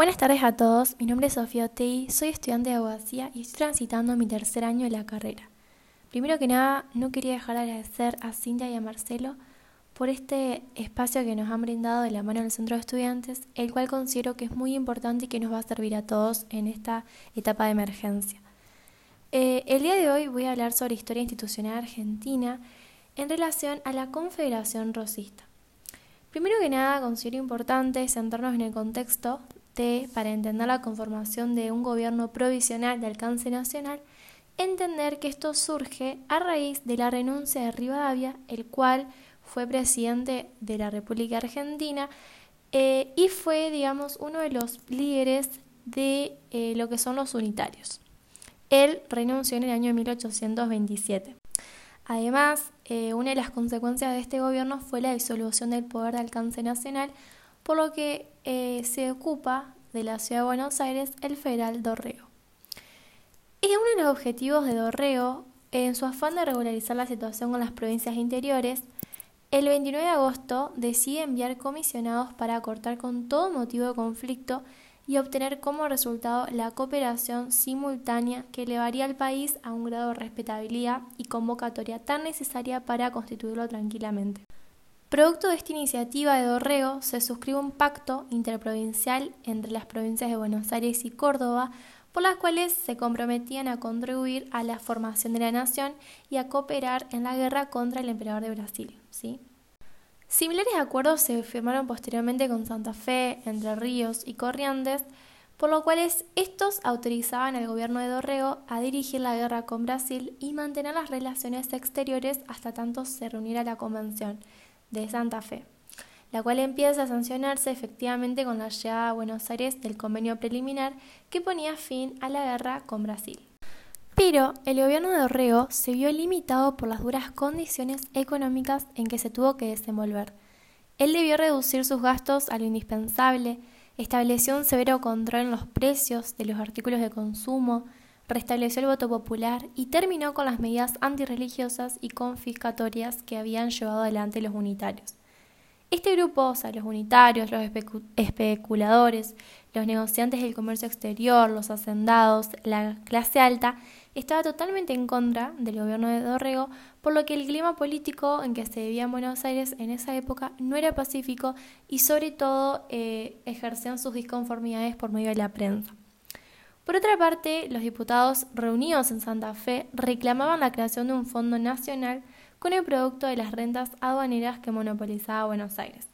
Buenas tardes a todos, mi nombre es Sofía Otei, soy estudiante de abogacía y estoy transitando mi tercer año de la carrera. Primero que nada, no quería dejar de agradecer a Cintia y a Marcelo por este espacio que nos han brindado de la mano del Centro de Estudiantes, el cual considero que es muy importante y que nos va a servir a todos en esta etapa de emergencia. Eh, el día de hoy voy a hablar sobre historia institucional argentina en relación a la Confederación Rosista. Primero que nada, considero importante centrarnos en el contexto para entender la conformación de un gobierno provisional de alcance nacional, entender que esto surge a raíz de la renuncia de Rivadavia, el cual fue presidente de la República Argentina eh, y fue, digamos, uno de los líderes de eh, lo que son los unitarios. Él renunció en el año 1827. Además, eh, una de las consecuencias de este gobierno fue la disolución del poder de alcance nacional, por lo que se ocupa de la ciudad de Buenos Aires el federal Dorrego. Y uno de los objetivos de Dorrego, en su afán de regularizar la situación con las provincias interiores, el 29 de agosto decide enviar comisionados para cortar con todo motivo de conflicto y obtener como resultado la cooperación simultánea que elevaría al país a un grado de respetabilidad y convocatoria tan necesaria para constituirlo tranquilamente. Producto de esta iniciativa de Dorrego se suscribe un pacto interprovincial entre las provincias de Buenos Aires y Córdoba por las cuales se comprometían a contribuir a la formación de la nación y a cooperar en la guerra contra el emperador de Brasil. ¿sí? Similares acuerdos se firmaron posteriormente con Santa Fe, Entre Ríos y Corrientes, por lo cuales estos autorizaban al gobierno de Dorrego a dirigir la guerra con Brasil y mantener las relaciones exteriores hasta tanto se reuniera la Convención de Santa Fe la cual empieza a sancionarse efectivamente con la llegada a Buenos Aires del convenio preliminar que ponía fin a la guerra con Brasil. Pero el gobierno de Orrego se vio limitado por las duras condiciones económicas en que se tuvo que desenvolver. Él debió reducir sus gastos a lo indispensable, estableció un severo control en los precios de los artículos de consumo, restableció el voto popular y terminó con las medidas antirreligiosas y confiscatorias que habían llevado adelante los unitarios. Este grupo, o sea, los unitarios, los especuladores, los negociantes del comercio exterior, los hacendados, la clase alta, estaba totalmente en contra del gobierno de Dorrego, por lo que el clima político en que se vivía en Buenos Aires en esa época no era pacífico y sobre todo eh, ejercían sus disconformidades por medio de la prensa. Por otra parte, los diputados reunidos en Santa Fe reclamaban la creación de un fondo nacional con el producto de las rentas aduaneras que monopolizaba Buenos Aires.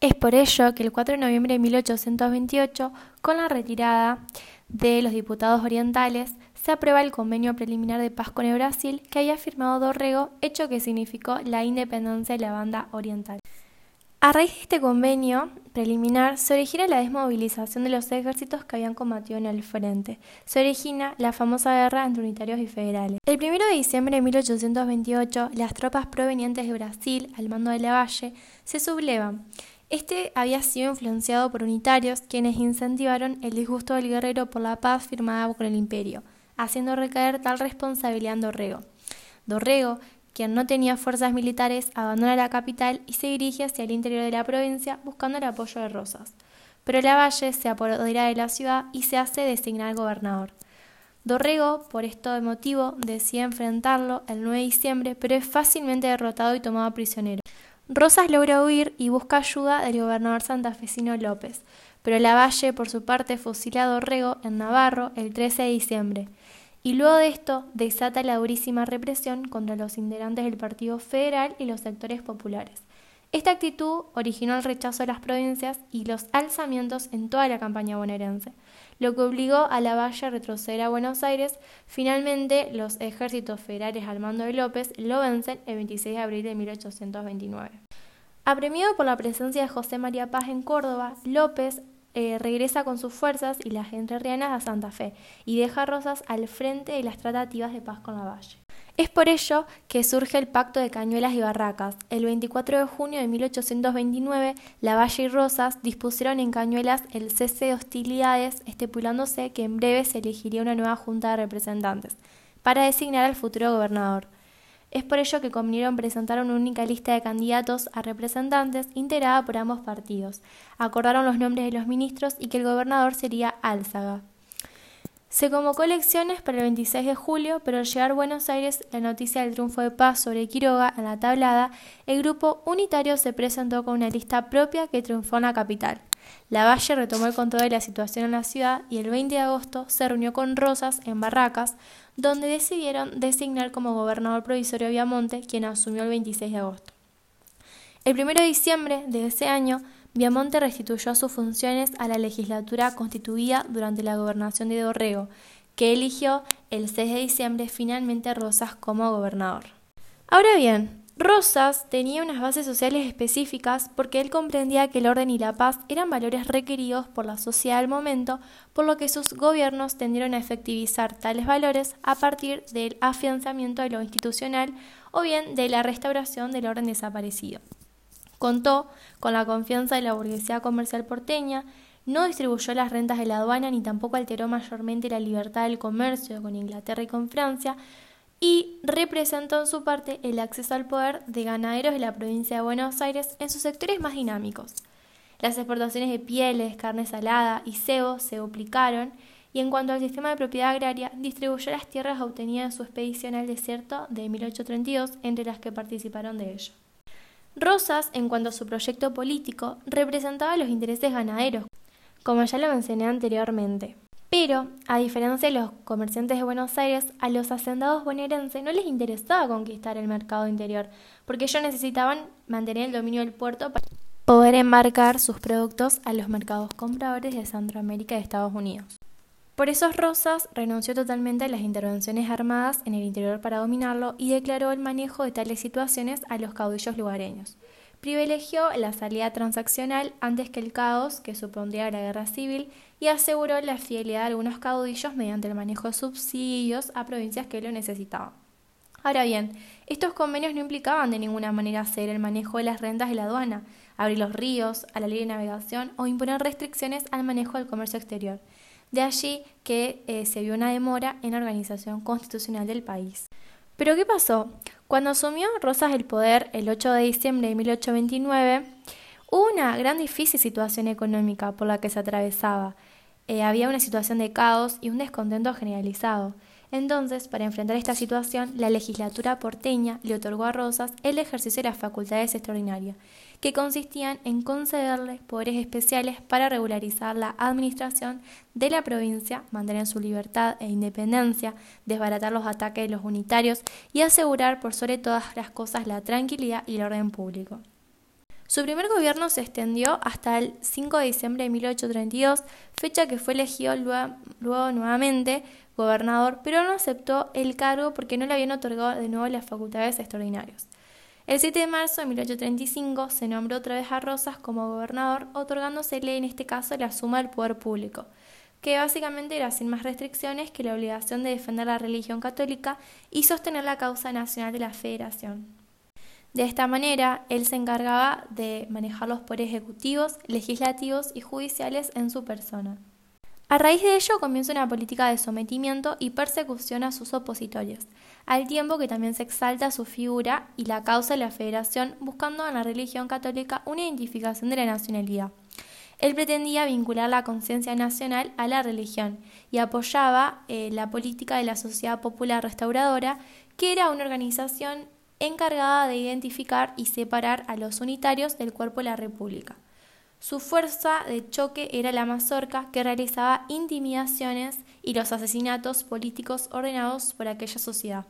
Es por ello que el 4 de noviembre de 1828, con la retirada de los diputados orientales, se aprueba el convenio preliminar de paz con el Brasil que había firmado Dorrego, hecho que significó la independencia de la banda oriental. A raíz de este convenio preliminar se origina la desmovilización de los ejércitos que habían combatido en el frente. Se origina la famosa guerra entre unitarios y federales. El 1 de diciembre de 1828, las tropas provenientes de Brasil, al mando de Lavalle, se sublevan. Este había sido influenciado por unitarios, quienes incentivaron el disgusto del guerrero por la paz firmada con el imperio, haciendo recaer tal responsabilidad en Dorrego. Dorrego, quien no tenía fuerzas militares, abandona la capital y se dirige hacia el interior de la provincia buscando el apoyo de Rosas. Pero Lavalle se apodera de la ciudad y se hace designar gobernador. Dorrego, por este motivo, decide enfrentarlo el 9 de diciembre, pero es fácilmente derrotado y tomado prisionero. Rosas logra huir y busca ayuda del gobernador santafesino López, pero Lavalle, por su parte, fusila a Dorrego en Navarro el 13 de diciembre y luego de esto desata la durísima represión contra los integrantes del Partido Federal y los sectores populares. Esta actitud originó el rechazo de las provincias y los alzamientos en toda la campaña bonaerense, lo que obligó a la Valle a retroceder a Buenos Aires. Finalmente, los ejércitos federales al mando de López lo vencen el 26 de abril de 1829. Apremiado por la presencia de José María Paz en Córdoba, López eh, regresa con sus fuerzas y las entrerrianas a Santa Fe y deja a Rosas al frente de las tratativas de paz con la Valle. Es por ello que surge el Pacto de Cañuelas y Barracas. El 24 de junio de 1829, La Valle y Rosas dispusieron en Cañuelas el cese de hostilidades, estipulándose que en breve se elegiría una nueva junta de representantes para designar al futuro gobernador. Es por ello que convinieron presentar una única lista de candidatos a representantes integrada por ambos partidos. Acordaron los nombres de los ministros y que el gobernador sería Álzaga. Se convocó elecciones para el 26 de julio, pero al llegar a Buenos Aires la noticia del triunfo de Paz sobre Quiroga en la tablada, el grupo unitario se presentó con una lista propia que triunfó en la capital. Lavalle retomó el control de la situación en la ciudad y el 20 de agosto se reunió con Rosas en Barracas, donde decidieron designar como gobernador provisorio a Viamonte, quien asumió el 26 de agosto. El 1 de diciembre de ese año, Viamonte restituyó sus funciones a la legislatura constituida durante la gobernación de Dorrego, que eligió el 6 de diciembre finalmente Rosas como gobernador. Ahora bien, Rosas tenía unas bases sociales específicas porque él comprendía que el orden y la paz eran valores requeridos por la sociedad del momento, por lo que sus gobiernos tendieron a efectivizar tales valores a partir del afianzamiento de lo institucional o bien de la restauración del orden desaparecido. Contó con la confianza de la burguesía comercial porteña, no distribuyó las rentas de la aduana ni tampoco alteró mayormente la libertad del comercio con Inglaterra y con Francia, y representó en su parte el acceso al poder de ganaderos de la provincia de Buenos Aires en sus sectores más dinámicos. Las exportaciones de pieles, carne salada y cebo se duplicaron y en cuanto al sistema de propiedad agraria, distribuyó las tierras obtenidas en su expedición al desierto de 1832 entre las que participaron de ello. Rosas, en cuanto a su proyecto político, representaba los intereses ganaderos, como ya lo mencioné anteriormente. Pero, a diferencia de los comerciantes de Buenos Aires, a los hacendados bonaerenses no les interesaba conquistar el mercado interior, porque ellos necesitaban mantener el dominio del puerto para poder embarcar sus productos a los mercados compradores de Centroamérica y Estados Unidos. Por eso Rosas renunció totalmente a las intervenciones armadas en el interior para dominarlo y declaró el manejo de tales situaciones a los caudillos lugareños. Privilegió la salida transaccional antes que el caos que supondría la guerra civil y aseguró la fidelidad de algunos caudillos mediante el manejo de subsidios a provincias que lo necesitaban. Ahora bien, estos convenios no implicaban de ninguna manera hacer el manejo de las rentas de la aduana, abrir los ríos a la ley de navegación o imponer restricciones al manejo del comercio exterior. De allí que eh, se vio una demora en la organización constitucional del país. Pero ¿qué pasó? Cuando asumió Rosas el poder el 8 de diciembre de 1829, hubo una gran difícil situación económica por la que se atravesaba. Eh, había una situación de caos y un descontento generalizado. Entonces, para enfrentar esta situación, la legislatura porteña le otorgó a Rosas el ejercicio de las facultades extraordinarias, que consistían en concederle poderes especiales para regularizar la administración de la provincia, mantener su libertad e independencia, desbaratar los ataques de los unitarios y asegurar por sobre todas las cosas la tranquilidad y el orden público. Su primer gobierno se extendió hasta el 5 de diciembre de 1832, fecha que fue elegido luego, nuevamente gobernador, pero no aceptó el cargo porque no le habían otorgado de nuevo las facultades extraordinarias. El 7 de marzo de 1835 se nombró otra vez a Rosas como gobernador, otorgándosele en este caso la suma del poder público, que básicamente era sin más restricciones que la obligación de defender la religión católica y sostener la causa nacional de la Federación. De esta manera, él se encargaba de manejar los poderes ejecutivos, legislativos y judiciales en su persona. A raíz de ello comienza una política de sometimiento y persecución a sus opositores, al tiempo que también se exalta su figura y la causa de la federación buscando en la religión católica una identificación de la nacionalidad. Él pretendía vincular la conciencia nacional a la religión y apoyaba eh, la política de la Sociedad Popular Restauradora, que era una organización encargada de identificar y separar a los unitarios del cuerpo de la República. Su fuerza de choque era la mazorca que realizaba intimidaciones y los asesinatos políticos ordenados por aquella sociedad.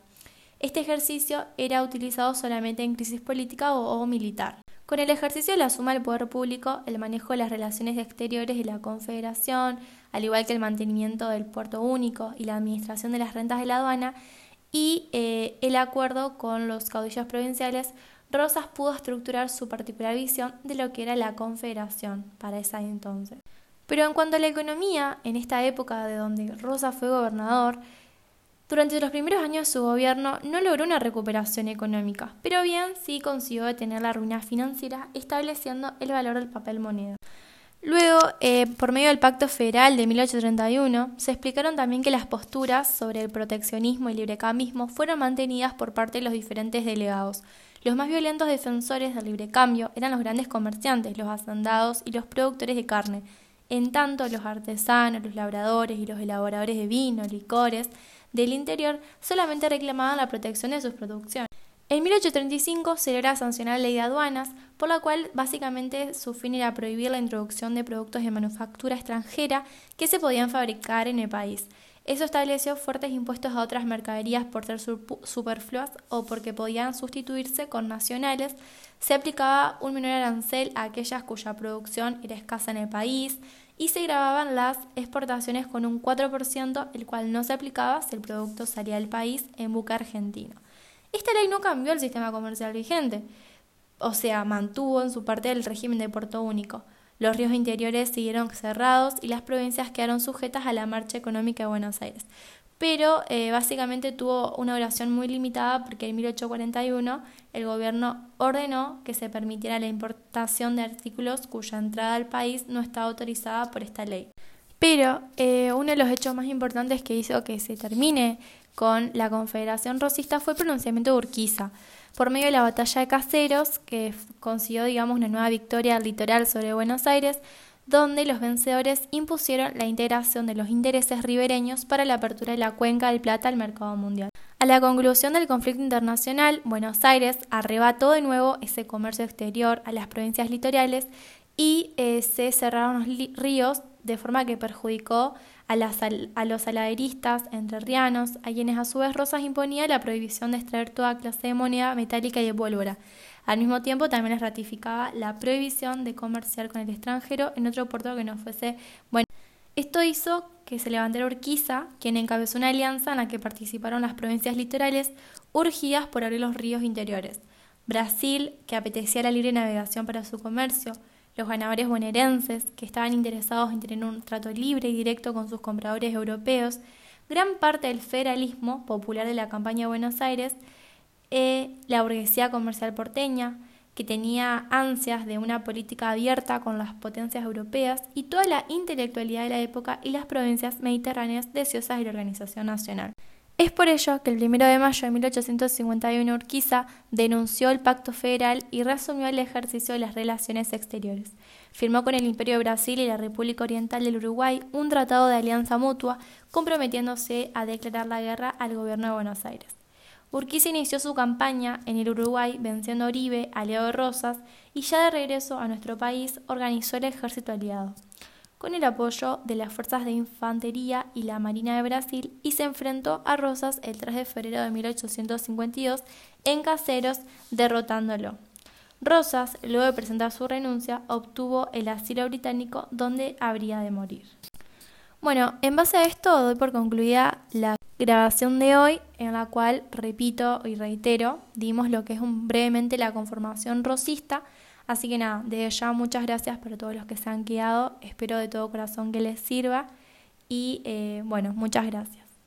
Este ejercicio era utilizado solamente en crisis política o, militar. Con el ejercicio de la suma del poder público, el manejo de las relaciones exteriores de la Confederación, al igual que el mantenimiento del puerto único y la administración de las rentas de la aduana, y eh, el acuerdo con los caudillos provinciales, Rosas pudo estructurar su particular visión de lo que era la Confederación para esa entonces. Pero en cuanto a la economía, en esta época de donde Rosas fue gobernador, durante los primeros años de su gobierno no logró una recuperación económica, pero bien sí consiguió detener la ruina financiera estableciendo el valor del papel moneda. Luego, eh, por medio del Pacto Federal de 1831, se explicaron también que las posturas sobre el proteccionismo y librecambismo fueron mantenidas por parte de los diferentes delegados. Los más violentos defensores del librecambio eran los grandes comerciantes, los hacendados y los productores de carne, en tanto los artesanos, los labradores y los elaboradores de vino, licores del interior solamente reclamaban la protección de sus producciones. En 1835 se logra sancionar la ley de aduanas, por la cual básicamente su fin era prohibir la introducción de productos de manufactura extranjera que se podían fabricar en el país. Eso estableció fuertes impuestos a otras mercaderías por ser superfluas o porque podían sustituirse con nacionales. Se aplicaba un menor arancel a aquellas cuya producción era escasa en el país y se grababan las exportaciones con un 4%, el cual no se aplicaba si el producto salía del país en buque argentino. Esta ley no cambió el sistema comercial vigente, o sea, mantuvo en su parte el régimen de puerto único. Los ríos interiores siguieron cerrados y las provincias quedaron sujetas a la marcha económica de Buenos Aires. Pero eh, básicamente tuvo una duración muy limitada porque en 1841 el gobierno ordenó que se permitiera la importación de artículos cuya entrada al país no estaba autorizada por esta ley. Pero eh, uno de los hechos más importantes que hizo que se termine con la Confederación Rosista fue el pronunciamiento de Urquiza, por medio de la batalla de Caseros, que consiguió, digamos, una nueva victoria litoral sobre Buenos Aires, donde los vencedores impusieron la integración de los intereses ribereños para la apertura de la cuenca del Plata al mercado mundial. A la conclusión del conflicto internacional, Buenos Aires arrebató de nuevo ese comercio exterior a las provincias litorales y eh, se cerraron los ríos de forma que perjudicó a, los saladeristas entrerrianos, a quienes a su vez Rosas imponía la prohibición de extraer toda clase de moneda metálica y de pólvora. Al mismo tiempo también les ratificaba la prohibición de comerciar con el extranjero en otro puerto que no fuese bueno. Esto hizo que se levantara Urquiza, quien encabezó una alianza en la que participaron las provincias litorales urgidas por abrir los ríos interiores. Brasil, que apetecía la libre navegación para su comercio, los ganadores bonaerenses, que estaban interesados en tener un trato libre y directo con sus compradores europeos, gran parte del federalismo popular de la campaña de Buenos Aires, eh, la burguesía comercial porteña, que tenía ansias de una política abierta con las potencias europeas y toda la intelectualidad de la época y las provincias mediterráneas deseosas de la organización nacional. Es por ello que el 1 de mayo de 1851 Urquiza denunció el Pacto Federal y reasumió el ejercicio de las relaciones exteriores. Firmó con el Imperio de Brasil y la República Oriental del Uruguay un tratado de alianza mutua comprometiéndose a declarar la guerra al gobierno de Buenos Aires. Urquiza inició su campaña en el Uruguay venciendo a Oribe, aliado de Rosas, y ya de regreso a nuestro país organizó el ejército aliado con el apoyo de las fuerzas de infantería y la Marina de Brasil y se enfrentó a Rosas el 3 de febrero de 1852 en Caseros, derrotándolo. Rosas, luego de presentar su renuncia, obtuvo el asilo británico donde habría de morir. Bueno, en base a esto doy por concluida la grabación de hoy en la cual, repito y reitero, dimos lo que es un, brevemente la conformación rosista Así que nada, desde ya muchas gracias para todos los que se han quedado. Espero de todo corazón que les sirva. Y eh, bueno, muchas gracias.